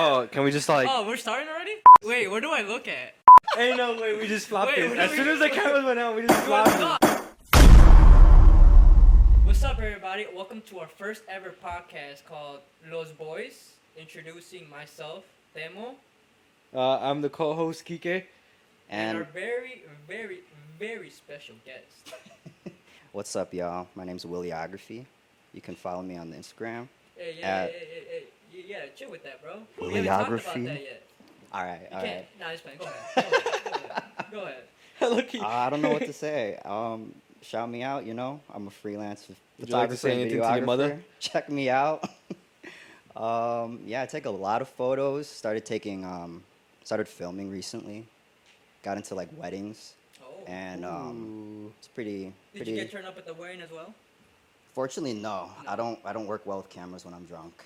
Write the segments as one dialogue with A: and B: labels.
A: Oh, can we just like?
B: oh, we're starting already? Wait, where do I look at?
A: Ain't no way. We just flopped
B: Wait,
A: it.
B: what
A: As
B: do
A: soon
B: we-
A: as the cameras went out, we just flopped it.
B: What's up, everybody? Welcome to our first ever podcast called Los Boys. Introducing myself, Temo,
A: Uh, I'm the co-host Kike.
B: and,
C: And
B: our very, very, very special guest.
C: what's up, y'all? My name's Williography. You can follow me on the Instagram.
B: Hey, yeah,
C: Uh,
B: hey, hey, hey, hey, yeah, chill with that, bro. We haven't talked about
C: Videography?
B: that yet.
C: All right,
B: You
C: all
B: Nah, it's fine. Go ahead. Go ahead. Go ahead.
A: Hello,
C: Uh, I don't know what to say. Um, shout me out. You know, I'm a freelance ph-
A: Would you like to say
C: and
A: anything to your mother?
C: Check me out. um, yeah, I take a lot of photos. Started taking, um, started filming recently. Got into like weddings,
B: Oh.
C: and um, it's pretty,
B: Did
C: pretty.
B: you get turned up at the wedding as well?
C: Fortunately, no.
B: No.
C: I don't. I don't work well with cameras when I'm drunk.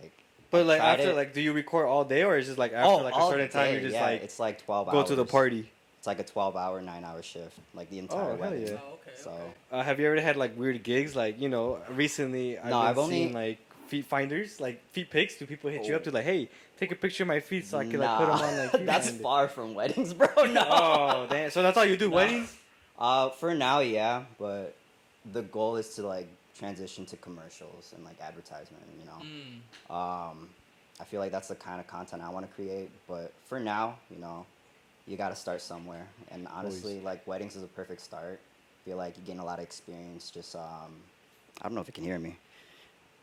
C: Like.
A: But like after,
C: it.
A: like, do you record all day or is it just like after
C: oh,
A: like a
C: all
A: certain time
C: day,
A: you just
C: yeah,
A: like
C: it's like 12
A: go
C: hours.
A: to the party?
C: It's like a 12 hour, 9 hour shift, like the entire
A: Oh,
C: wedding.
A: Yeah.
B: Oh, okay.
C: So,
B: okay.
A: Uh, have you ever had like weird gigs? Like you know, recently I've
C: No,
A: been
C: I've only-
A: seeing like feet finders, like feet pics. Do people hit you up to like, hey, take a picture of my feet so I can like put them on like.
C: that's
A: finder?"
C: far from weddings, bro. No.
A: Oh damn! So that's all you do?
C: No.
A: Weddings?
C: Uh, for now, yeah, but the goal is to like transition to commercials and like advertisement. You know,
B: Mm.
C: um, I feel like that's the kind of content I want to create. But for now, you know, you got to start somewhere. And honestly, like weddings is a perfect start. I feel like you gain a lot of experience. Just um, I don't know if you can hear me.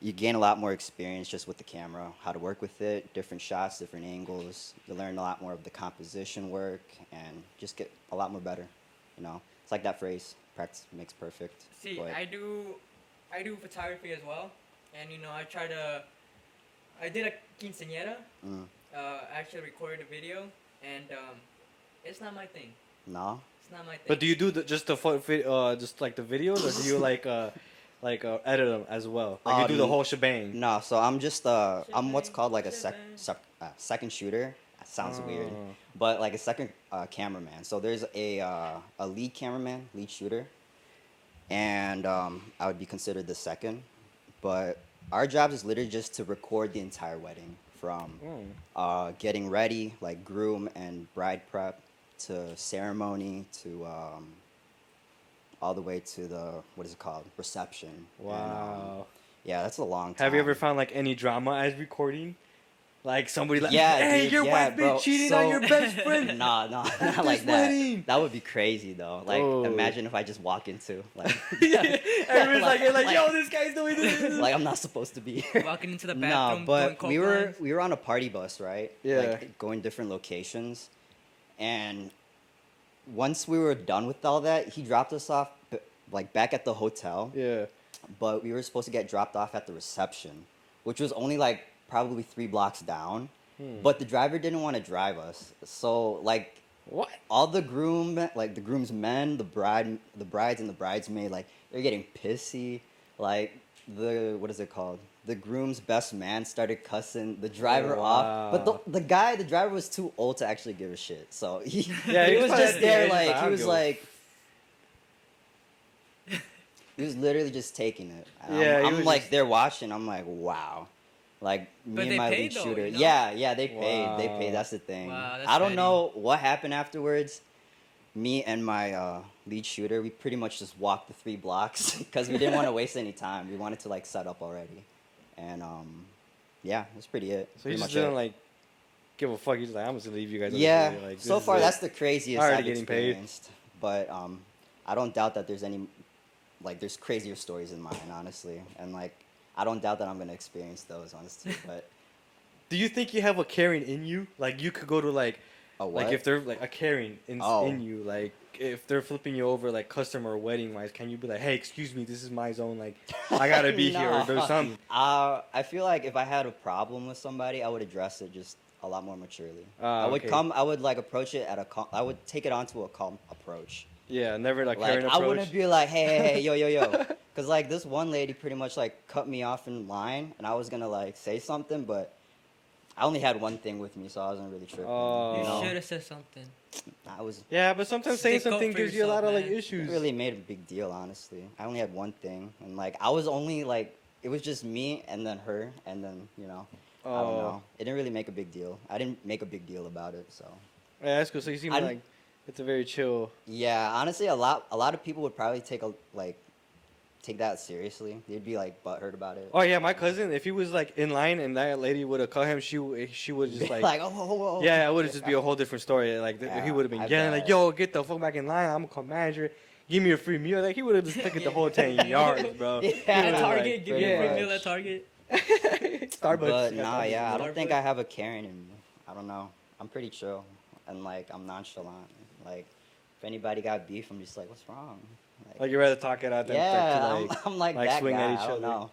C: You gain a lot more experience just with the camera, how to work with it, different shots, different angles. You learn a lot more of the composition work and just get a lot more better. You know, it's like that phrase, practice makes perfect.
B: See,
C: but-
B: I do, I do photography as well, and you know, I try to, I did a quinceañera.
C: Mm.
B: Uh, actually recorded a video, and um, it's not my thing.
C: no,
B: It's not my thing.
A: But do you do the, just the pho- vi- uh just like the videos, or do you like uh like uh, edit them as well? Like you do the whole shebang.
C: no. So I'm just uh, I'm what's called like a sec, sec uh, second shooter. That sounds weird.
A: Oh.
C: but like a second uh, cameraman. So there's a uh, a lead cameraman, lead shooter, and um, I would be considered the second. But our job is literally just to record the entire wedding from
A: Mm.
C: uh, getting ready, like groom and bride prep, to ceremony, to um, all the way to the what is it called reception. And, um,
A: Wow.
C: yeah, that's a long time.
A: Have you ever found like any drama as recording? Like somebody like,
C: Yeah,
A: hey,
C: dude,
A: your
C: yeah,
A: wife been
C: bro.
A: cheating on your best friend.
C: Nah, nah, not like that.
A: wedding.
C: That would be crazy though. Like,
A: Oh.
C: imagine if I just walk into like,
A: Everyone's like, like,
C: Like-
A: yo, this guy's doing this.
C: like I'm not supposed to be here.
B: walking into the
C: no,
B: bathroom, doing
C: but
B: coke
C: we were
B: lines?
C: we were on a party bus, right?
A: Yeah.
C: Like going different locations, and once we were done with all that, he dropped us off b- like back at the hotel.
A: yeah.
C: But we were supposed to get dropped off at the reception, which was only like probably three blocks down.
A: Hmm.
C: But the driver didn't want to drive us, so like
A: What?
C: all the groom like the groom's men the bride the brides and the bridesmaid like they're getting pissy. Like the what is it called? The groom's best man started cussing the driver off. But the, the guy the driver was too old to actually give a shit. So he,
A: Yeah,
C: he
A: he
C: was just there
A: the
C: like he was like he was literally just taking it.
A: Yeah,
C: i'm,
A: he
C: I'm like
A: just-
C: there watching. I'm like wow like me
B: But
C: and my
B: paid
C: lead
B: though,
C: shooter.
B: you know?
C: yeah yeah they paid. They paid. That's the thing.
B: Wow, that's
C: i don't
B: petty.
C: know what happened afterwards. Me and my uh, lead shooter we pretty much just walked the three blocks because we didn't want to waste any time. We wanted to like set up already. And um yeah that's pretty it.
A: So
C: pretty
A: you just
C: much
A: didn't
C: it.
A: like give a fuck. He's just like, I'm just gonna leave you guys. over
C: yeah.
A: Like,
C: so far that's the craziest
A: Already
C: i've
A: getting paid.
C: experienced. But um i don't doubt that there's any like there's crazier stories in mine honestly. And like i don't doubt that i'm gonna experience those honestly but
A: Do you think you have a Karen in you? Like you could go to like
C: a what?
A: like if they're like a Karen in,
C: Oh.
A: in you, like if they're flipping you over like customer wedding wise, can you be like, hey, excuse me, this is my zone, like I gotta be here or do something.
C: Uh, I feel like if I had a problem with somebody, I would address it just a lot more maturely.
A: Ah,
C: I would
A: okay.
C: come. I would like approach it at a. Cal- I would take it onto a calm approach.
A: Yeah, never like,
C: Like I
A: approach.
C: wouldn't be like, hey, hey, hey, yo, yo, yo, because like this one lady pretty much like cut me off in line, and I was gonna like say something, but I only had one thing with me, so I wasn't really tripping.
A: Oh.
B: You
C: you know,
B: should have said something.
C: I was
A: yeah, but sometimes saying something
B: for
A: gives you a lot
B: yourself,
A: of like
B: man.
C: it
A: issues.
C: really made a big deal, honestly. I only had one thing, and like I was only like it was just me and then her, and then you know, I don't
A: Oh.
C: know. It didn't really make a big deal. I didn't make a big deal about it, so.
A: Yeah, that's cool. So you seem
C: I'm-
A: like it's a very chill.
C: Yeah, honestly, a lot a lot of people would probably take a like take that seriously. They'd be like butthurt about it.
A: Oh yeah, my cousin. If he was like in line and that lady would have caught him, she she would just like.
C: like, oh, oh, oh,
A: yeah, it would have just be a whole different story. Like th- he would have been
C: I
A: yelling like, "Yo, get the fuck back in line! I'm gonna call manager. Give me a free meal." Like he would have just took it the whole ten yards, bro.
C: Yeah,
B: At Target,
A: like,
B: give me a free meal at Target.
A: Starbucks.
C: But nah, yeah, I don't think I have a Karen in me. I don't know. I'm pretty chill and like I'm nonchalant. Like if anybody got beef, I'm just like, what's wrong?
A: Like you'd rather talk it out than
C: yeah,
A: to,
C: I'm,
A: like.
C: I'm like,
A: like
C: that
A: swing
C: guy.
A: at each
C: I don't
A: other.
C: know.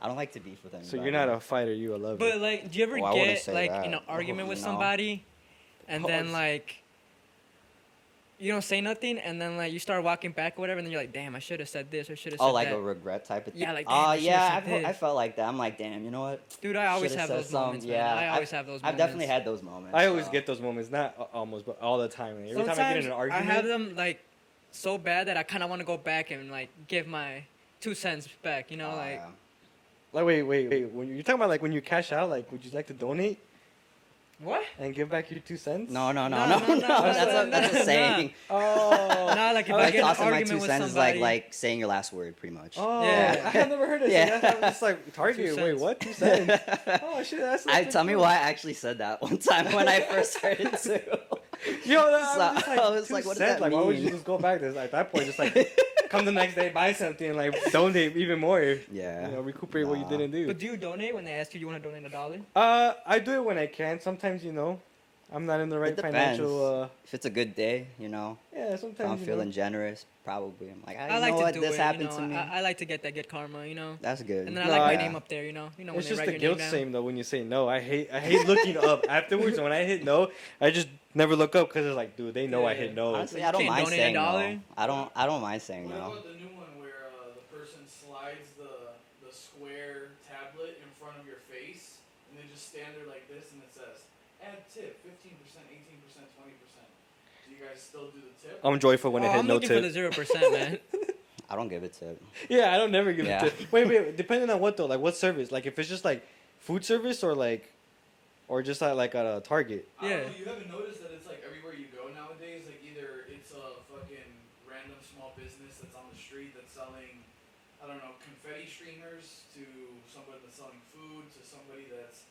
C: I don't like to beef with anybody.
A: So you're not a fighter. You a lover.
B: But like, do you ever
C: Oh,
B: get like
C: that.
B: in an argument
C: Oh,
B: with
C: no.
B: somebody, and then
A: Pause.
B: like, you don't say nothing, and then like you start walking back or whatever, and then you're like, damn, I should have said this or should have said that.
C: Oh, like
B: that.
C: a regret type of thing.
B: Yeah, like,
C: Oh
B: I should've
C: yeah,
B: said
C: I've, I felt like that. I'm like, damn, you know what?
B: Dude, I always
C: Should've
B: have those
C: something.
B: moments, man.
C: Yeah,
B: I always
C: I've-
B: have those.
C: I've definitely had those moments.
A: I always
C: so.
A: get those moments, not almost, but all the time. Like, every
B: Sometimes
A: time I get in an argument, I
B: have them like so bad that I kind of want to go back and like give my two cents back. You know,
C: Oh,
B: like
C: yeah.
A: like wait, wait, wait. When you're talking about like when you cash out, like would you like to donate
B: what?
A: and give back your two cents?
C: No, no, no,
B: No,
C: no,
B: no,
C: no.
B: no,
C: That's
B: no,
C: a that's
B: no,
C: a saying.
A: Oh.
B: Nah, like if I
A: I
B: get in an
C: tossing my two
B: with
C: cents is like like saying your last word, pretty much.
A: Oh,
B: Yeah.
A: I've never heard of
C: Yeah.
A: that. I'm just like Target. Wait,
B: cents.
A: what? Two cents? oh shit, that's.
C: I
A: that's
C: tell me why I actually said that one time when I first started it too.
A: Yo, that,
C: So,
A: I was just like,
C: I was
A: two
C: like, what does that
A: like, why would you just go back? This at that point, just like come the next day, buy something, like donate even more.
C: yeah.
A: You know, recuperate what you didn't do.
B: but do you donate when they ask you you want to donate a dollar?
A: Uh, I do it when I can. Sometimes, you know, I'm not in the right financial. Uh,
C: If it's a good day, you know,
A: yeah, sometimes.
C: I'm feeling
A: know.
C: generous, probably. I'm like, I,
B: I
C: you
B: like
C: know
B: to
C: what,
B: do
C: this
B: it.
C: happened
B: you know,
C: to me.
B: I, I like to get that good karma. You know.
C: That's good.
B: And then
A: No,
B: I like my
A: I-
B: name up there, you know. You know when
A: It's
B: they
A: just
B: write
A: the guilt same though when you say no. I hate I hate looking up afterwards. When I hit no, I just never look up because it's like, dude, they know I hit no.
C: Honestly, I don't
B: can't
C: mind saying no. I don't. I don't mind saying
D: What
C: no.
D: about the new one where uh, the person slides the the square tablet in front of your face and they just stand there like this and it says add tip fifteen percent, eighteen percent, twenty percent. Do you guys still do the tip?
A: I'm joyful when
B: oh,
A: I hit
B: I'm
A: no
B: looking for
A: tip.
B: the zero percent, man.
C: I don't give a tip.
A: Yeah, I don't never give
C: Yeah.
A: a tip. Wait, wait, depending on what though, like what service? Like if it's just like food service or like, or just at, like at a Target.
D: I don't
B: Yeah.
D: know, you haven't noticed that it's like everywhere you go nowadays, like either it's a fucking random small business that's on the street that's selling, I don't know, confetti streamers to somebody that's selling food to somebody that's,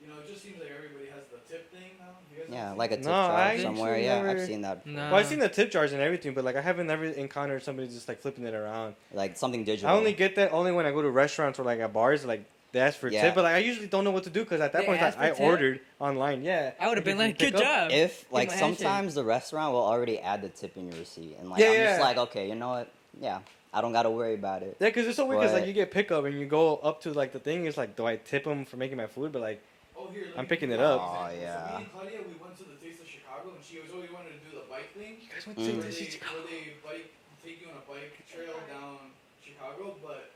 D: you know, it just seems like everybody has the tip thing now. You guys
C: Yeah, like a tip
A: No,
C: jar somewhere.
A: actually
C: Yeah,
A: never-
C: I've seen that. before.
B: Nah.
A: Well, I've seen the tip jars and everything, but like I haven't ever encountered somebody just like flipping it around.
C: Like something digital.
A: I only get that only when I go to restaurants or like at bars, like they ask for a
C: Yeah.
A: tip, but like I usually don't know what to do because at that
B: They
A: point
B: ask
A: like, I
B: tip?
A: ordered online. Yeah,
B: I would have been like,
A: pick
B: good
A: up?
B: job.
C: If like
B: my handshake.
C: sometimes the restaurant will already add the tip in your receipt, and like
A: Yeah,
C: I'm
A: yeah.
C: just like, okay, you know what? Yeah, I don't gotta worry about it.
A: Yeah, because it's so weird. Because like
C: But-
A: you get pickup and you go up to like the thing. It's like, do I tip them for making my food? But like,
D: Oh, here, let
A: I'm
D: me
A: picking
D: give
A: it
D: you
A: up.
D: an example.
C: Oh,
D: So
C: yeah.
D: me and Claudia, we went to the Taste of Chicago, and she was always wanted to do the bike thing.
A: you guys went
C: Mm.
D: Where
A: to
D: they,
A: Taste of
D: where they bike, take you on a bike trail down Chicago, but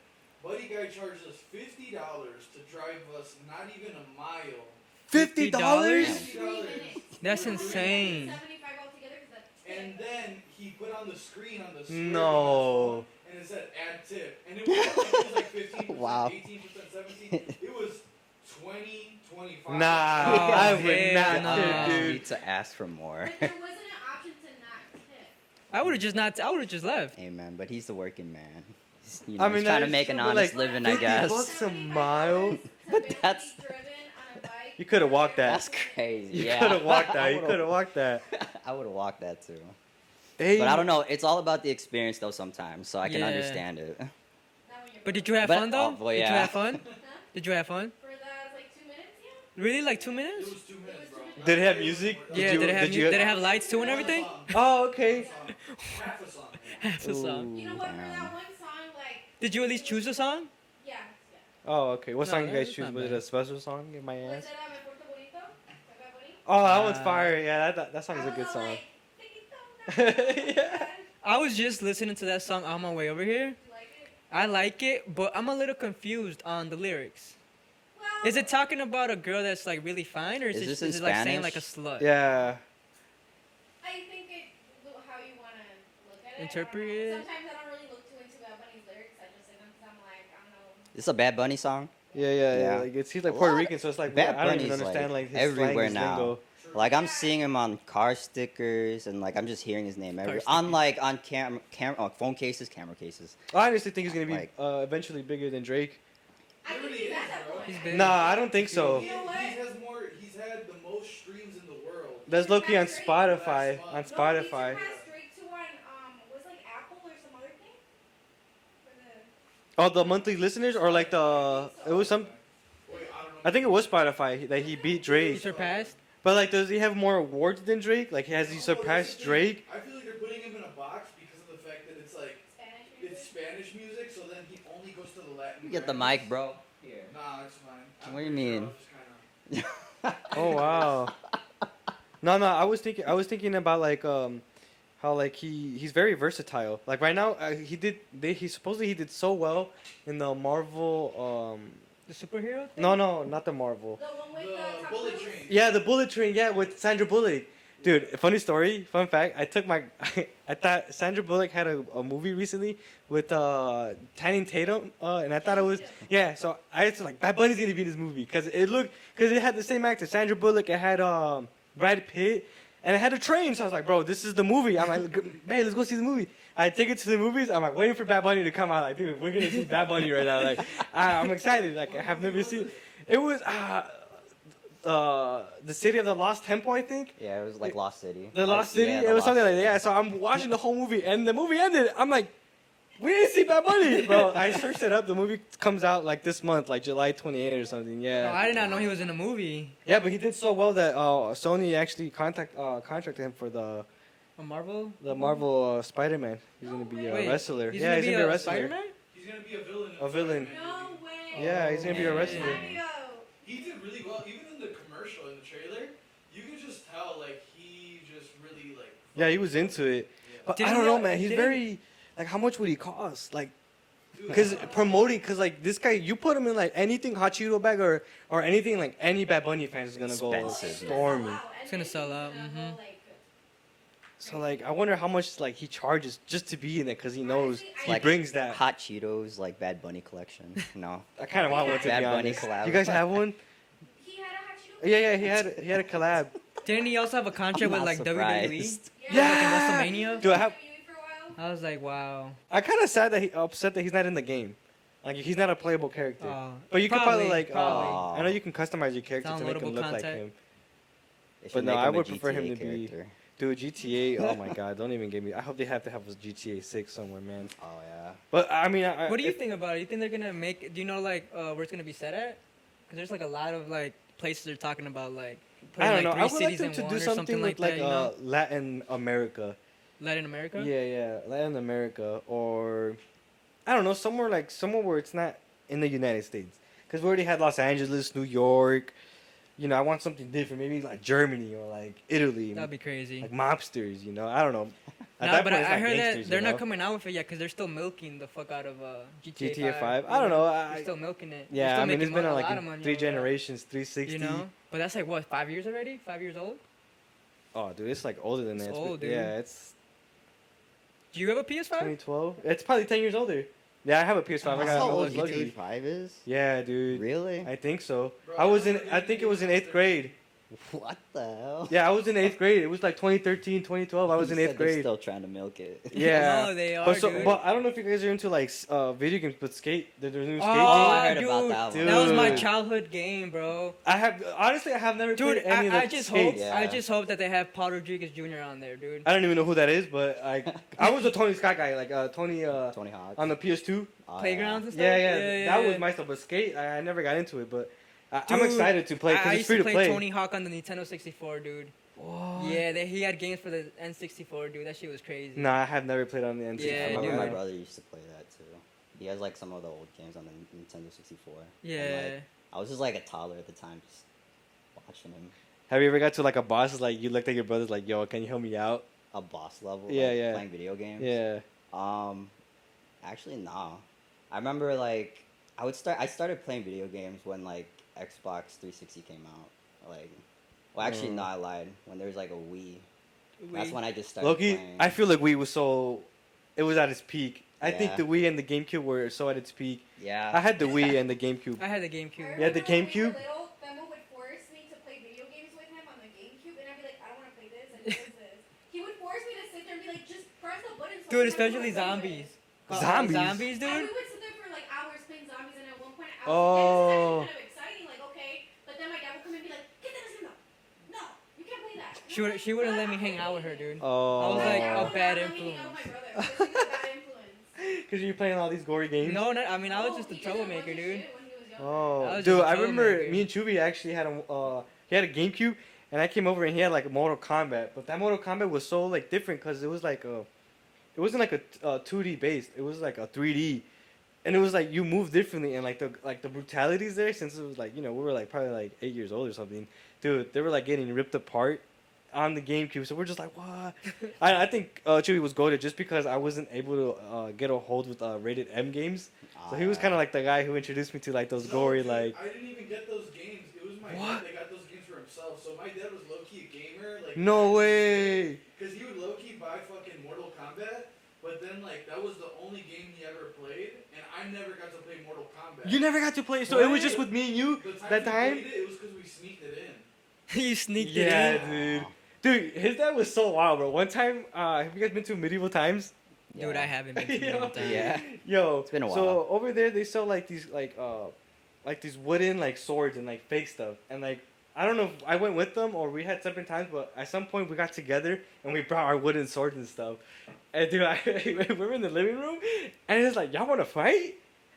D: Buddy Guy charged us fifty dollars to drive us not even a mile.
A: Fifty dollars.
B: That's insane.
E: Seventy-five altogether because that's
D: And then he put on the screen on the square
A: No.
D: on his phone, and it said add tip, and it was, it was like fifteen percent,
C: Wow.
D: eighteen percent, seventeen. It was 20, 25.
A: Nah,
B: Oh,
A: I would
B: hell
A: not
B: no.
A: tip,
C: I
A: dude.
C: need to ask for more.
E: But there wasn't an option to not tip.
B: I would have just not. I would have just left.
C: Amen. But he's the working man. He's, you know,
A: I mean,
C: he's trying to make an honest
A: like,
C: living, I guess.
A: bucks a mile.
C: But
E: But
C: that's-
E: driven on a bike.
A: You coulda walked that.
C: That's crazy.
A: You
C: yeah,
A: could have walked
C: I
A: that. You
C: would've-
A: could have walked that.
C: I would have walked that too.
A: Hey,
C: But I don't know. It's all about the experience, though. Sometimes, so I can
B: Yeah.
C: understand it.
E: Not when you're
B: But did you have
C: But-
B: fun though?
C: oh, well,
B: Did you have fun? Did you have fun?
E: For the like two minutes, yeah.
B: Really, like two
D: It
B: minutes?
D: was two minutes, bro.
A: Did it have music? Did
B: Yeah.
A: you-
B: did it have?
A: did
B: mu-
A: you-
B: did it have lights too and everything?
A: Oh, okay.
D: Half a song.
B: Half a song.
E: You know what? For that one song, like,
B: Did you at least choose a song?
E: yeah, yeah.
A: Oh, okay. What
B: No,
A: song you guys
B: that's
A: choose?
B: not
A: Was it
B: bad.
A: a special song? In my
E: Was
A: ass.
E: it um, El Puerto Bonito? by Bad Bunny?
A: Oh, that one's
B: Uh,
A: fire. Yeah, that that, that song is
E: I
A: a good
E: was all
A: song.
E: like, "Bonito,
A: Yeah.
B: I was just listening to that song on my way over here.
E: You like it?
B: I like it, but I'm a little confused on the lyrics.
E: Well,
B: Is it talking about a girl that's like really fine, or is,
C: Is
B: it,
C: this
B: is it like saying like a slut?
A: Yeah.
E: I think it how you want to look at it. I don't
B: Interpret it.
E: Sometimes I don't really look too into Bad Bunny's lyrics. I just say them because I'm like, I don't know.
C: This a Bad Bunny song.
A: Yeah, yeah, yeah.
C: Yeah.
A: Like it's he's like Puerto
C: lot-
A: Rican, so it's like
C: Bad
A: I don't even understand
C: like,
A: like, his
C: everywhere
A: slang, his
C: now.
A: lingo.
C: Like I'm seeing him on car stickers and like I'm just hearing his name every on like on cam cam uh, phone cases, camera cases.
A: I honestly think he's gonna be
C: Like-
A: uh, eventually bigger than Drake.
E: I
D: Really is, bro.
E: point.
B: He's big.
A: Nah, I don't think so.
D: He,
E: You know what?
D: he has more. He's had the most streams in the world.
A: That's Loki on Spotify. On
D: Spotify.
E: No, he
A: Spotify.
E: surpassed Drake too on um was like Apple or some other thing. For the
A: Oh, the monthly listeners or like the it was some.
D: I don't know.
A: I think it was Spotify that he beat Drake.
B: He
A: Drake.
B: surpassed.
A: But like, does he have more awards than Drake? Like, has he surpassed
D: that's.
A: Drake?
D: I feel like they're putting him in a box because of the fact that it's like
E: Spanish
D: it's. Spanish music, so then he only goes to the Latin.
C: You get the mic, bro. Here.
D: Nah, it's fine.
C: What do you
D: pretty sure
C: mean?
D: I was just kinda-
A: Oh wow. No, no, I was thinking, I was thinking about like, um, how like he he's very versatile. Like right now, uh, he did they he supposedly he did so well in the Marvel. Um,
B: The superhero. Thing?
A: no, no, not the Marvel.
E: The one with
D: The
E: the,
D: bullet train.
A: Yeah, the Bullet Train. Yeah, with Sandra Bullock. Dude, funny story, fun fact. I took my, I thought Sandra Bullock had a, a movie recently with uh Channing Tatum, uh, and I thought it was yeah. So I was like, Bad Bunny's gonna be in this movie because it looked because it had the same actor, Sandra Bullock. It had um Brad Pitt, and I had a train. So I was like, bro, this is the movie. I'm like, man, let's go see the movie. I take it to the movies. I'm like waiting for Bad Bunny to come out. Like, dude, we're gonna see Bad Bunny right now. Like, I, I'm excited. Like, I have never seen. It was uh, uh, the city of the lost temple, I think.
C: Yeah, it was like Lost City.
A: The Lost
C: Like,
A: City.
C: yeah,
A: it
C: the
A: was something
C: Lost
A: like that. Yeah. So I'm watching the whole movie, and the movie ended. I'm like, we didn't see Bad Bunny, bro. I searched it up. The movie comes out like this month, like July 28th or something.
B: No,
A: Yeah.
B: I did not know he was in a movie.
A: Yeah, but he did so well that uh, Sony actually contact uh, contracted him for the
B: A Marvel.
A: the Marvel uh, Spider-Man. He's gonna be a
B: Wait,
A: wrestler.
B: He's
A: yeah, he's gonna be a
B: a
A: wrestler.
B: Spider-Man.
D: He's gonna be a villain.
A: A villain.
D: Spider-Man
E: No way.
A: Yeah, he's gonna be a wrestler.
E: Mario.
D: He did really well, even in the commercial, in the trailer. You can just tell, like he just really like.
A: Yeah, he was into it. But
B: Didn't
A: I don't know, man. He's
B: didn't-
A: very like, how much would he cost? Like, because promoting, because like this guy, you put him in like anything Hot Cheeto bag or or anything like any Bad Bunny fans is gonna go
C: Expensive.
E: It's gonna
A: storming.
E: and
B: It's gonna sell out,
E: gonna
B: mhm.
A: So like, I wonder how much like he charges just to be in it, because he knows he
E: I-
A: brings that.
C: Hot Cheetos, like Bad Bunny collection. No.
A: I kind of want one to
C: Bad
A: be
C: Bunny collab.
A: You guys have one?
E: He had a hot Cheeto
A: Yeah, yeah. He had he had a collab.
B: Didn't he also have a contract with
C: not
B: like WWE?
C: surprised.
A: Yeah.
B: Like WrestleMania.
A: Dude, I have.
E: WWE for a while.
B: I was like, wow.
A: I kind of sad that he upset that he's not in the game. Like he's not a playable character.
B: Oh,
A: but you could probably,
B: probably,
A: like.
B: probably.
A: Uh, I know you can customize your character to make him
B: Downloadable
A: look like him. But no, I would prefer him
C: GTA
A: to be-
C: character.
A: Dude, GTA. Oh my God! Don't even get me. I hope they have to have a GTA Six somewhere, man.
C: Oh yeah.
A: But I mean, I,
B: What do you
A: if-
B: think about it? You think they're gonna make? Do you know like uh, where it's gonna be set at? Because there's like a lot of like places they're talking about like.
A: I don't
B: putting,
A: know.
B: like,
A: I
B: three
A: would like them to do
B: or
A: something with like
B: that. You
A: uh,
B: know,
A: Latin America.
B: Latin America.
A: Yeah, yeah, Latin America, or I don't know, somewhere like somewhere where it's not in the United States, because we already had Los Angeles, New York. You know, I want something different, maybe like Germany or like Italy,
B: That'd be crazy.
A: like mobsters. You know, I don't know. At
B: Nah, but
A: point,
B: I, I heard that they're
A: you
B: not
A: know?
B: coming out with it yet because they're still milking the fuck out of uh, GTA,
A: GTA Five. I don't know.
B: They're
A: I,
B: still milking it.
A: Yeah, I mean, it's been on like
B: money
A: three generations, three sixty.
B: You know, but that's like what five years already? Five years old?
A: Oh, dude, it's like older than
B: It's
A: that.
B: old, dude.
A: Yeah, it's
B: Do you have a PS5?
A: 2012. It's probably ten years older. Yeah, I have a PS5. I
C: That's
A: got
C: how old
A: was lucky.
C: GTA Five is.
A: Yeah, dude.
C: Really?
A: I think so.
D: Bro,
A: I was in. I think it was in eighth grade.
C: What the hell?
A: Yeah, I was in eighth grade. It was like 2013, 2012. I was
C: You
A: in
C: said
A: eighth
C: they're
A: grade.
C: Still trying to milk it.
A: Yeah.
B: no, they are,
A: But so,
B: dude.
A: but I don't know if you guys are into like uh, video games, but skate. There's a new skate
B: oh,
A: game.
C: I heard
B: dude,
C: about that
A: one.
B: That was my childhood game, bro.
A: I have honestly, I have never
B: Dude,
A: played any
B: I, I
A: of the
B: just
A: skates.
B: hope
C: Yeah.
B: I just hope that they have Paul Rodriguez Jr. on there, dude.
A: I don't even know who that is, but I I was a Tony Scott guy, like uh, Tony uh,
C: Tony Hawk.
A: on the PS2.
C: Oh,
B: Playgrounds and stuff.
A: Yeah, yeah, that
B: yeah.
A: was my stuff. But skate, I, I never got into it, but I, I'm excited to play
B: I,
A: because
B: I
A: it's
B: used
A: free
B: to
A: to
B: play,
A: play.
B: Tony Hawk on the Nintendo 64, dude.
A: What?
B: Yeah, they, he had games for the N64, dude. That shit was crazy.
A: No, I have never played on the N64.
C: I remember
B: dude.
C: my brother used to play that too. He has like some of the old games on the Nintendo 64. And,
B: Yeah.
C: like, I was just like a toddler at the time, just watching him.
A: Have you ever got to like a boss like you looked at your brother's like, yo, can you help me out?
C: A boss level.
A: Yeah,
C: like,
A: yeah.
C: Playing video games.
A: Yeah.
C: Um, actually, nah. I remember like I would start. I started playing video games when like Xbox 360 came out. Like, well, actually,
A: Mm.
C: no, I lied. When there was like a Wii, that's when I just started
A: Loki,
C: playing.
A: I feel like we was so, it was at its peak. I think the Wii and the GameCube were so at its peak.
C: Yeah.
A: I had the Wii and the GameCube.
B: I had the
E: I
B: GameCube.
A: Yeah, the
E: remember when we
A: GameCube?
E: were little, Memo would force me to play video games with him on the GameCube, and I'd be like, I don't want to play this. And what is this? He would force me to sit there and be like, just press the button. so
B: Dude, especially
E: what I'm
B: zombies.
A: Zombies?
B: Zombies,
E: And we
B: dude.
E: would sit there for like hours playing zombies, and at one point, I was
A: Oh.
E: and this is actually kind like okay, but then my dad would come and be like, get that no, no, you can't play that. And
B: She would
E: like,
B: she wouldn't let me hang out with her, dude.
A: Oh.
B: I was like a bad
E: not let me hang out with my brother because he was a bad influence.
A: Because you're playing all these gory games.
B: No, no, I mean I was just a troublemaker, dude.
E: shit when he was younger.
A: Oh,
B: I
A: dude, I remember me and Chubby actually had a uh, he had a GameCube, and I came over and he had like Mortal Kombat, but that Mortal Kombat was so like different because it was like a, it wasn't like a uh, 2D based, it was like a 3D, and it was like you move differently and like the like the brutalities there since it was like you know we were like probably like eight years old or something, dude, they were like getting ripped apart. On the GameCube, so we're just like, what? I, I think uh, Chewy was goaded just because I wasn't able to uh, get a hold with uh, rated M games. So he was kind of like the guy who introduced me to like those
D: No,
A: gory
D: dude,
A: like.
D: I didn't even get those games. It was my
A: What?
D: dad that got those games for himself. So my dad was low key a gamer. Like
A: No way.
D: Because he would low key buy fucking Mortal Kombat, but then like that was the only game he ever played, and I never got to play Mortal Kombat.
A: You never got to play, so it was just with me and you
D: The time
A: that time.
D: played it, it was because we sneaked it in.
B: you sneaked
A: Yeah,
B: it
A: dude. Dude, his dad was so wild, bro. One time, uh, have you guys been to Medieval Times?
B: in. Dude, I haven't been to
A: Yo.
B: many times.
C: Yeah.
A: Yo,
C: It's been a while.
A: So over there, they sell like these like uh, like these wooden like swords and like fake stuff, and like I don't know if I went with them or we had separate times, but at some point we got together and we brought our wooden swords and stuff. And dude, I, we were in the living room, and it's like, y'all want to fight?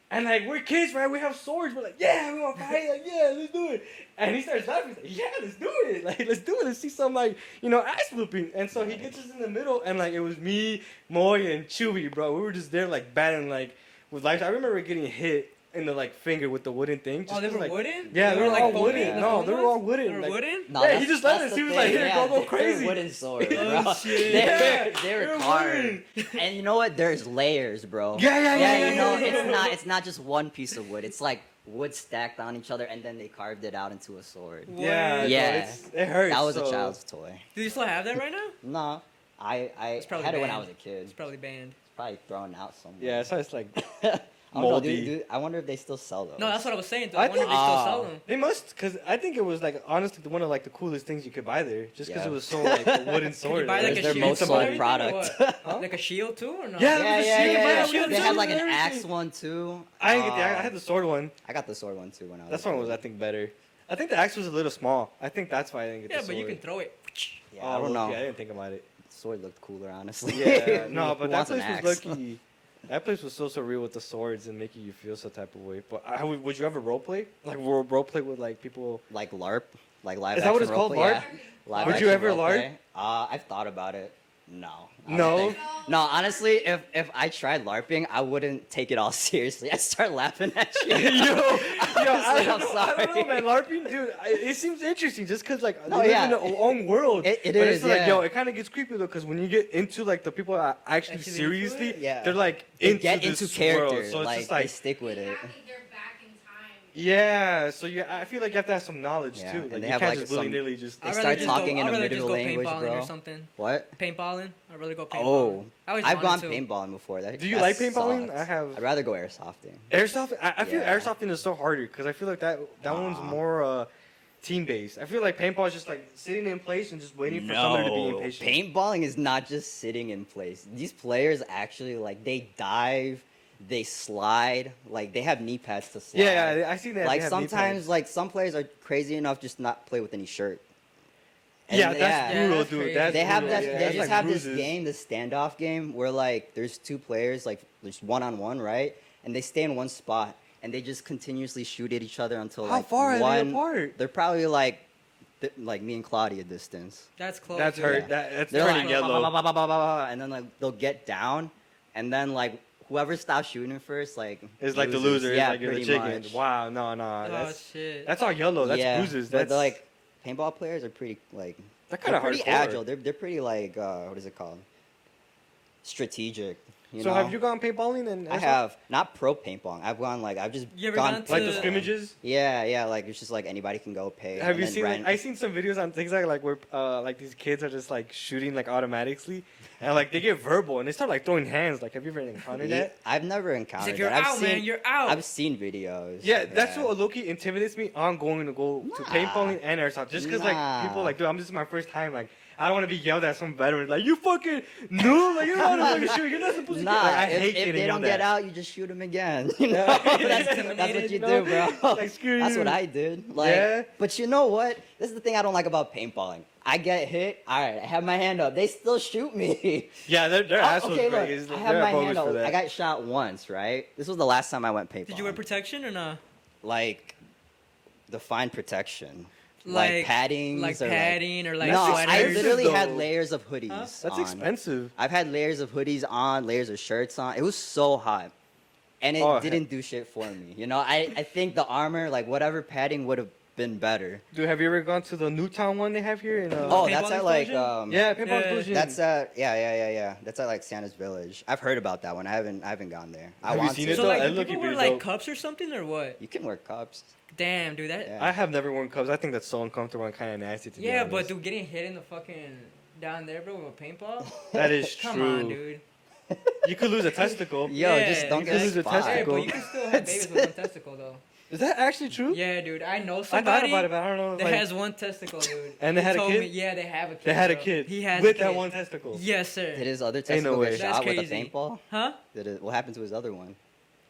A: And like we're kids, right? We have swords. We're like, yeah, we want to fight. Like, yeah, let's do it. And he starts laughing. He's like, yeah, let's do it. Like, let's do it. Let's see some like you know ass whooping. And so he gets us in the middle, and like it was me, Moy, and Chewy, bro. We were just there like battling like with life. I remember getting hit in the like finger with the wooden thing. Just
B: Oh, they
A: 'cause,
B: were
A: like,
B: wooden?
A: Yeah, they were
B: like
A: all wooden.
B: The
A: No, they were all wooden.
B: They were
A: Like-
B: wooden?
C: No,
A: Yeah, he just let us. He was like, "Here,
C: yeah,
A: go, go
C: they- they were
A: crazy."
C: wooden swords,
B: Oh,
C: bro.
B: shit.
C: They
A: Yeah,
C: were, they were
A: they're
C: carved.
A: wooden.
C: And you know what? There's layers, bro.
A: Yeah, yeah, yeah, yeah,
C: you know, it's not it's not just one piece of wood. It's like wood stacked on each other, and then they carved it out into a sword.
A: Yeah,
C: Yeah.
A: yeah. It's, it hurts.
C: That was a child's toy.
B: Do you still have that right now?
C: No, I I
B: It's probably
C: had it when I was a kid.
B: It's probably banned.
C: It's probably thrown out somewhere.
A: Yeah, so it's like
C: I don't know,
A: moldy.
C: dude, dude, I wonder if they still sell those.
B: No, that's what I was saying. Though.
A: I
B: I, wonder if
A: think-
B: they still sell
C: Oh.
B: them.
A: they must, cause I think it was like honestly one of like the coolest things you could buy there, just because
C: Yeah.
A: it was so like a wooden sword.
B: buy, like,
C: It's
B: a
C: their
B: shield
C: most
B: and
C: sold
B: everything, or
C: product.
B: what?
A: Huh?
B: Like a shield too, or not?
A: Yeah,
C: yeah,
A: the
C: yeah,
A: shield,
C: yeah,
A: man,
C: yeah.
A: we
C: They
A: shields
C: had like an axe one too.
A: I didn't get the. I
C: Uh,
A: had the sword one.
C: I got the sword one too when I was.
A: That one was I think better. I think the axe was a little small. I think that's why I didn't get
B: Yeah,
A: the
B: but you can throw it.
C: Yeah,
A: Oh,
C: I don't know.
A: low-key, I didn't think about it.
C: The sword looked cooler, honestly.
A: Yeah, no,
C: Who
A: but that
C: wants an
A: place was
C: axe?
A: lucky. That place was so surreal with the swords and making you feel some type of way. But I, would would you ever role play? Like ro- role play with like people?
C: like LARP, like live.
A: Is that what it's called, LARP?
C: Yeah. Live
A: Would you ever
C: LARP? Uh, I've thought about it. No. I don't
A: No?
C: No, honestly, if if I tried LARPing, I wouldn't take it all seriously. I'd start laughing at you.
A: yo, yo, I
C: Honestly,
A: don't,
C: I'm
A: know, I don't know,
C: sorry.
A: man. LARPing, dude, I, it seems interesting just because like oh,
C: No,
A: they live
C: yeah.
A: in their own world.
C: It- it
A: but
C: is,
A: It's like,
C: yeah.
A: yo, it kind of gets creepy though because when you get into like the people that actually,
B: Actually
A: seriously.
C: Yeah.
A: they're like
C: They
A: into
C: get
A: this
C: into character,
A: world. So it's
C: like,
A: just
C: they
A: like,
C: stick with
E: They
C: it.
E: have to- they're back in time.
A: Yeah. So you, I feel like you have to have some knowledge
C: Yeah,
A: too.
C: and
A: Like
C: they
A: you
C: have,
A: can't
C: like,
A: just
C: some-
A: willy nilly just.
C: They
B: I'd
C: start
B: rather just
C: talking
B: go,
C: in
B: I'd
C: a
B: rather just
C: medieval
B: go
C: language,
B: paintballing
C: bro.
B: or something.
C: What?
B: Paintballing? I'd rather go paintballing.
C: Oh,
B: I always
C: I've gone
B: wanted to.
C: paintballing before. That,
A: Do you
C: that
A: like paintballing?
C: sucks.
A: I have.
C: I'd rather go airsofting.
A: Airsoft, I, I feel
C: Yeah.
A: airsofting is so harder because I feel like that that one's
C: Aw.
A: more uh, team based. I feel like paintball is just like sitting in place and just waiting for somebody to be
C: No,
A: impatient.
C: paintballing is not just sitting in place. These players actually like they dive, they slide, like they have knee pads to slide.
A: yeah, yeah, I seen that.
C: like sometimes, like some players are crazy enough just not play with any shirt. And
A: yeah, that's
B: Yeah,
A: brutal,
B: that's
A: dude. That's
C: they have
A: brutal,
C: that.
A: yeah,
C: they
A: that's
C: just
A: like
C: have
A: bruises.
C: this game, this standoff game, where like there's two players, like just one on one, right? And they stay in one spot, and they just continuously shoot at each other until
A: How
C: like
A: far are they apart?
C: They're probably like, th- like me and Claudia distance.
B: That's close.
A: That's hurt.
C: Yeah.
A: That, that's
C: They're
A: turning
C: like,
A: yellow.
C: And then like they'll get down, and then like whoever stops shooting first, like
A: It's like the
C: loses.
A: loser.
C: Yeah,
A: it's like you're the
C: pretty
A: chicken.
C: much.
A: Wow, no, no.
B: Oh
A: That's
B: shit.
A: that's all yellow. That's
C: yeah,
A: bruises.
C: But
A: That's
C: they're, like paintball players are pretty like
A: they're
C: they're
A: kind of
C: pretty
A: hardcore.
C: agile. They're they're pretty like uh, what is it called? Strategic. You
A: so
C: know?
A: have you gone paintballing and?
C: I have not pro paintballing. I've gone like I've just
B: You ever
C: gone
B: gone to-
A: Like the scrimmages.
C: Yeah, yeah. Like it's just like anybody can go pay.
A: Have
C: and
A: you
C: then
A: seen? Like,
C: rent.
A: I seen some videos on things like like where uh like these kids are just like shooting like automatically, and like they get verbal and they start like throwing hands. Like have you ever encountered
C: Yeah,
A: that?
C: I've never
B: He's
C: encountered
B: like, you're
C: that. I've
B: out,
C: seen,
B: man. You're out.
C: I've seen videos.
A: Yeah, that's
C: yeah.
A: what Loki intimidates me on going to go to paintballing and airsoft. Just because like people like, dude, I'm this is my first time. Like I don't want to be yelled at some veteran like you fucking no, like you don't know how to fucking shoot. You're not supposed to.
C: Nah,
A: Get, like, I
C: if,
A: hate
C: if
A: getting
C: they don't get
A: at.
C: out, you just shoot them again. You know, that's, that's what you
A: you know?
C: do, bro.
A: Like, screw
C: that's
A: you.
C: what I did. Like,
A: Yeah.
C: but you know what? This is the thing I don't like about paintballing. I get hit. All right, I have my hand up. They still shoot me.
A: Yeah, they're, they're
C: Oh,
A: assholes.
C: okay, look,
A: It's-
C: I have my hand up. I got shot once, right? This was the last time I went paintballing.
B: Did you wear protection or not?
C: like define protection?
B: Like-
C: like padding,
B: Like padding or like
C: no,
B: sweaters?
C: I
A: expensive,
C: literally had layers of hoodies.
B: Huh?
A: That's
C: on.
A: expensive.
C: I've had layers of hoodies on, layers of shirts on. It was so hot. And it
A: Oh,
C: didn't do shit for me. You know, I, I think the armor, like whatever padding would have been better.
A: Dude, have you ever gone to the Newtown one they have here in? Uh,
C: Oh,
B: paintball
C: that's at like um
A: yeah, paintball
B: Yeah.
A: explosion.
C: that's at yeah, yeah, yeah, yeah. That's at like Santa's Village. I've heard about that one. I haven't I haven't gone there. I
A: Have you
C: want
A: seen
C: to.
A: it
B: So
A: though?
B: like,
A: That
B: do people wear like
A: dope.
B: cups or something or what?
C: You can wear cups.
B: Damn, dude, that.
C: Yeah.
A: I have never worn cups. I think that's so uncomfortable and kind of nasty. To be
B: Yeah, but
A: honest.
B: dude, getting hit in the fucking down there, bro, with a paintball.
A: that is
B: Come
A: true.
B: on, dude.
A: You could lose a testicle.
C: Yo,
B: Yeah,
C: just don't
B: you
C: get
A: guys-
C: a
A: This is a.
B: Hey,
A: testicle.
B: but you can still have babies with one testicle though.
A: Is that actually true?
B: Yeah, dude, I know somebody.
A: I thought about it, but I don't know.
B: that
A: like,
B: has one testicle, dude.
A: And they
B: He
A: had a kid?
B: Me, yeah, they have a kid.
A: they had a
B: bro.
A: kid.
B: He has
A: with
B: a
A: that one testicle.
B: Yes, sir.
C: Did his other
A: Ain't no
C: testicle
A: way.
C: get
B: That's
C: shot with a paintball?
B: Huh?
C: Did it, what happened to his other one?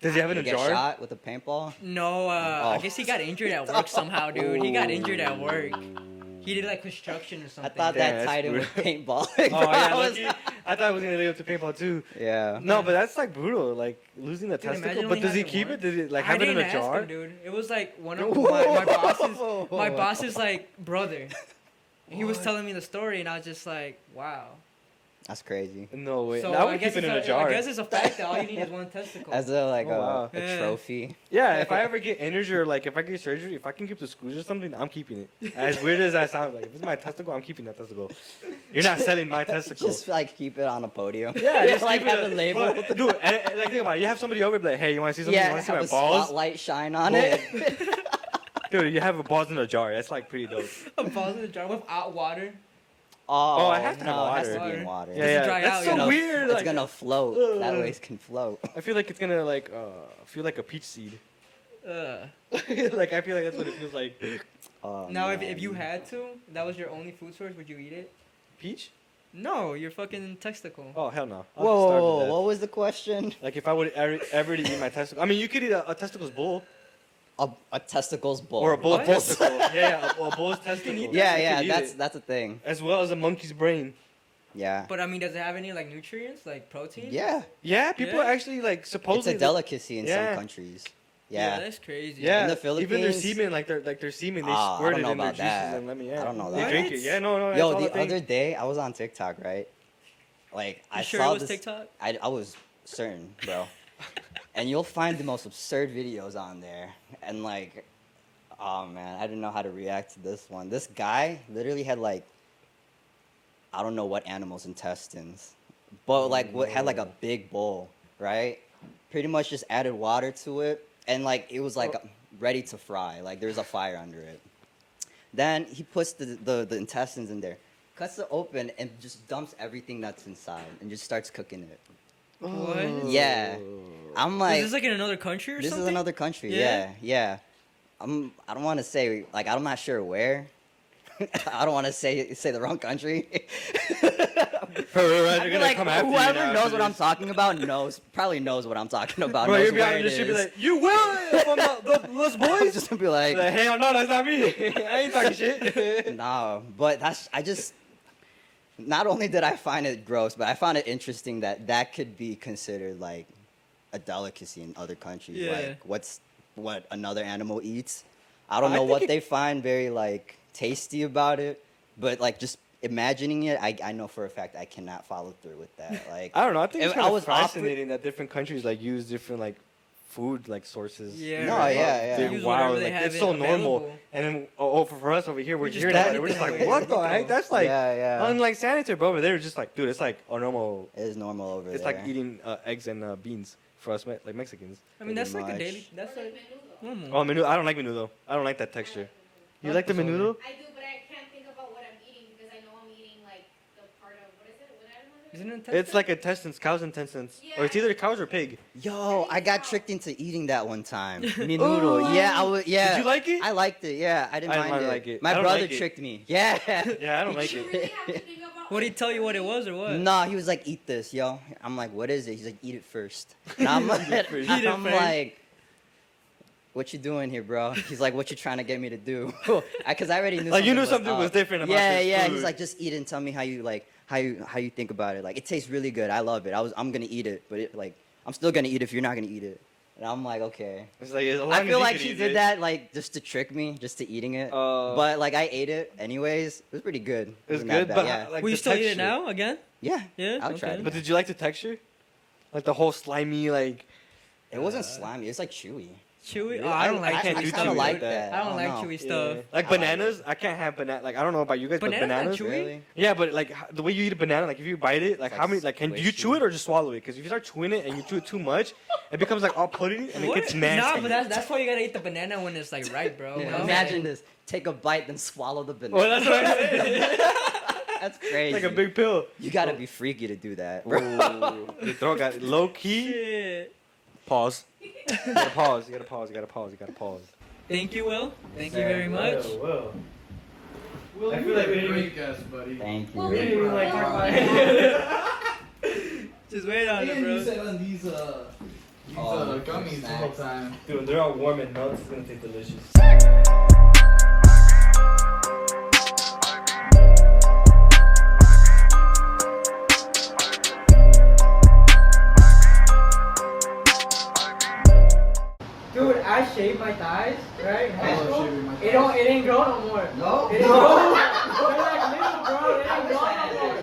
A: Does he have it in a
C: he
A: jar?
C: shot with a paintball?
B: No, uh, I
C: Oh.
B: guess he got injured at work somehow, dude. He got injured at work. He did like construction or something.
C: I thought
A: Damn,
C: that
A: that's
C: tied in with paintball.
A: Oh yeah,
C: I was-
A: lucky. I thought it was gonna lead up to paintball too.
C: yeah.
A: No, but that's like brutal. Like losing the
B: Dude,
A: testicle. But
B: only
A: does he
B: having
A: keep
B: one.
A: it? Does he like
B: I
A: have it in
B: didn't
A: a
B: ask
A: jar?
B: him, dude. It was like one of my, my boss's my boss's like brother. He was telling me the story, and I was just like, wow.
C: That's crazy.
A: No way.
B: So
A: I
B: I
A: would
B: guess
A: keep it
B: it's
A: in a
B: a,
A: jar.
B: I guess it's a fact that all you need is one testicle.
C: As a like
A: Oh,
C: a,
A: wow.
C: a
B: Yeah.
C: trophy.
A: Yeah, if I ever get injured or like if I get surgery, if I can keep the screws or something, I'm keeping it. As weird as that sounds, like if it's my testicle, I'm keeping that testicle. You're not selling my testicle.
C: Just like keep it on a podium.
A: yeah, just
C: like
A: keep it
C: have a label.
A: But, dude, and, and, like think about it. You have somebody over, be like, hey, you want to see something? you
C: Yeah,
A: want to see
C: have
A: my
C: a
A: balls?
C: spotlight shine on
A: Boom.
C: it.
A: Dude, you have a balls in a jar. That's like pretty dope.
B: a balls in a jar without water.
C: Oh,
A: I have to have
C: no, it has to
B: water.
C: be in water.
A: Yeah, yeah.
B: dry
A: That's
B: out,
A: so
B: you know?
A: weird.
C: It's
A: like,
C: gonna float. that
A: Ugh.
C: way it can float.
A: I feel like it's gonna like uh feel like a peach seed.
B: Uh,
A: like I feel like that's what it feels like.
C: Oh,
B: now, if, if you had to, that was your only food source, would you eat it?
A: Peach?
B: No, your fucking testicle.
A: Oh hell no. I'll
C: Whoa,
A: starve
C: whoa, what was the question?
A: Like if I would ever, ever to eat my testicle. I mean, you could eat a, a testicles bowl
C: A, a testicles bowl.
A: or a bull's testicle. yeah, yeah, a, a bull's testicle.
B: eat
C: Yeah, yeah, that's
A: it.
C: that's a thing.
A: as well as a monkey's brain.
C: Yeah.
B: But I mean, does it have any like nutrients, like protein?
C: Yeah.
A: Yeah, people
B: Yeah.
A: actually like supposedly.
C: It's
A: supposedly.
C: a delicacy in
A: Yeah.
C: some countries.
B: Yeah,
C: Yeah.
B: that's crazy.
A: Yeah,
C: In the Philippines,
A: even their semen, like their like their semen, they
C: ah, I
A: squirt it in their juices
C: that.
A: and let me. Yeah,
C: I don't know that.
A: They drink it. Yeah, no, no.
C: Yo,
A: all
C: the other day I was on TikTok, right? Like I
B: You sure
C: saw
B: it was
C: this.
B: TikTok?
C: I, I was certain, bro. and you'll find the most absurd videos on there. And like, oh man, I didn't know how to react to this one. This guy literally had like, I don't know what animal's intestines, but like what had like a big bowl, right? Pretty much just added water to it, and like it was like ready to fry. Like there's a fire under it. Then he puts the, the, the intestines in there, cuts it open, and just dumps everything that's inside, and just starts cooking it.
B: What?
C: Yeah. I'm like,
B: is this like in another country or something.
C: this
B: something?
C: is another country.
B: Yeah?
C: Yeah, yeah. I'm. I don't want to say like I'm not sure where. I don't want to say say the wrong country.
A: Bro, bro, bro,
C: I
A: they're
C: feel
A: gonna
C: like
A: come after you
C: whoever
A: now
C: knows
A: after
C: what I'm
A: this.
C: talking about knows probably knows what I'm talking about.
A: Bro,
C: knows
A: you'll be
C: where
A: out in
C: it
A: the street, be
C: is.
A: like, you will uh, from the, the, those
C: I'm
A: boys.
C: just gonna be like,
A: Like, hell no, that's not me. I ain't talking shit.
C: no, but that's I just. Not only did I find it gross, but I found it interesting that that could be considered like a delicacy in other countries.
B: Yeah.
C: Like what's what another animal eats. I don't know
A: think
C: what
A: it-
C: they find very like tasty about it, but like just imagining it, I, I know for a fact I cannot follow through with that. Like
A: I don't know. I think it's
C: If I
A: of
C: was offered-
A: fascinating that different countries like use different like food like sources.
B: Yeah.
C: No,
B: right.
C: yeah, yeah.
A: They're wild.
B: they
A: Like,
B: have
A: it's
B: it
A: so normal. And then oh, oh, for, for us over here, we're
B: We just
A: hearing
B: don't
A: about it. We're just like, what the heck? That's like
C: yeah, yeah.
A: unlike sanitary, bro. But they're just like, dude, it's like a normal.
C: it is normal over
A: It's
C: there.
A: It's like eating uh, eggs and uh, beans for us, Me- like Mexicans.
B: I mean, that's like a daily. That's
E: Or
B: like
E: menudo.
B: normal.
A: Oh, menudo. I don't like menudo. I don't like that texture. You like the menudo?
E: I do, but I can't think about what I'm eating because I know I'm eating like the part of what is it? What animal is it?
B: Isn't it?
A: It's like intestines, cow's intestines, or it's either cows or pig.
C: Yo, I got tricked into eating that one time.
A: Ooh.
C: Menudo. Yeah, I was. Yeah.
A: Did you like it?
C: I liked it. Yeah, I didn't
A: I
C: mind
A: don't
C: it.
A: like it. I
C: My
A: don't
C: brother
A: like it.
C: tricked me. Yeah.
A: yeah, I don't like it.
E: really have to think about
B: What did he tell you what it was or what?
C: Nah, he was like, "Eat this, yo." I'm like, "What is it?" He's like, "Eat it first. And I'm,
A: first.
C: I'm
B: Eat it first.
C: like, "What you doing here, bro?" He's like, "What you trying to get me to do?" Because I already knew.
A: Like, you knew
C: was
A: something
C: up.
A: was different about
C: Yeah,
A: this
C: yeah.
A: food.
C: He's like, "Just eat it and tell me how you like how you how you think about it. Like, it tastes really good. I love it. I was I'm gonna eat it, but it like I'm still gonna eat it if you're not gonna eat it." And I'm like, "Okay."
A: It's like as long
C: I feel
A: you
C: like
A: can
C: he did
A: it.
C: that like just to trick me, just to eating it.
A: Uh,
C: but like I ate it anyways. It was pretty good. It
A: it's
C: wasn't
A: good,
C: bad,
A: but
C: yeah.
A: like
B: Will you
A: the
B: still eat it now again?
C: yeah,
B: Yeah.
C: I'll try
B: okay.
C: it.
A: But did you like the texture? Like the whole slimy, like
C: It wasn't
A: Uh,
C: slimy. It's like chewy.
B: Chewy?
A: Really?
B: Oh, I don't
A: I
B: like.
A: can't
B: chewy
A: do
B: stuff.
C: kinda
A: chewy
C: like
A: like that.
C: that.
B: I don't
C: Oh,
B: like
C: no.
B: chewy
A: yeah.
B: stuff.
A: like
C: I like
A: bananas. I can't have banana. Like I don't know about you guys,
B: Banana's
A: but bananas.
B: chewy?
C: Really?
A: Yeah, but like the way you eat a banana, like if you bite it, like
C: It's
A: how many, like can do you chew it or just swallow it? Because if you start chewing it and you chew it too much, it becomes like all pudding and
B: What?
A: it gets nasty.
B: Nah, but that's that's why you gotta eat the banana when it's like ripe, bro.
C: Yeah,
B: you know?
C: Imagine this: take a bite, then swallow the banana.
A: Well, that's what I'm saying.
C: That's crazy.
A: like a big pill.
C: You gotta be freaky to do that, bro.
A: Ooh, your throat got low key.
B: Shit.
A: Pause. You gotta pause. You gotta pause. You gotta pause. You gotta pause.
B: Thank you, Will. Thank you very much.
A: Well,
D: Will,
A: I
D: you
A: feel
D: were
A: like we
D: a
A: didn't
D: great guest, buddy.
C: Thank you.
E: we
A: didn't even, like, talk about
B: Just wait on it,
D: And you
B: bro.
D: said on these uh these
C: Oh,
D: uh,
C: the
D: gummies the whole time.
A: Dude, they're all warm and melted. It's gonna taste delicious.
B: I shaved my thighs, right?
D: Oh, I love shaving my
B: It don't, it ain't grow no more.
C: No.
B: It ain't grow.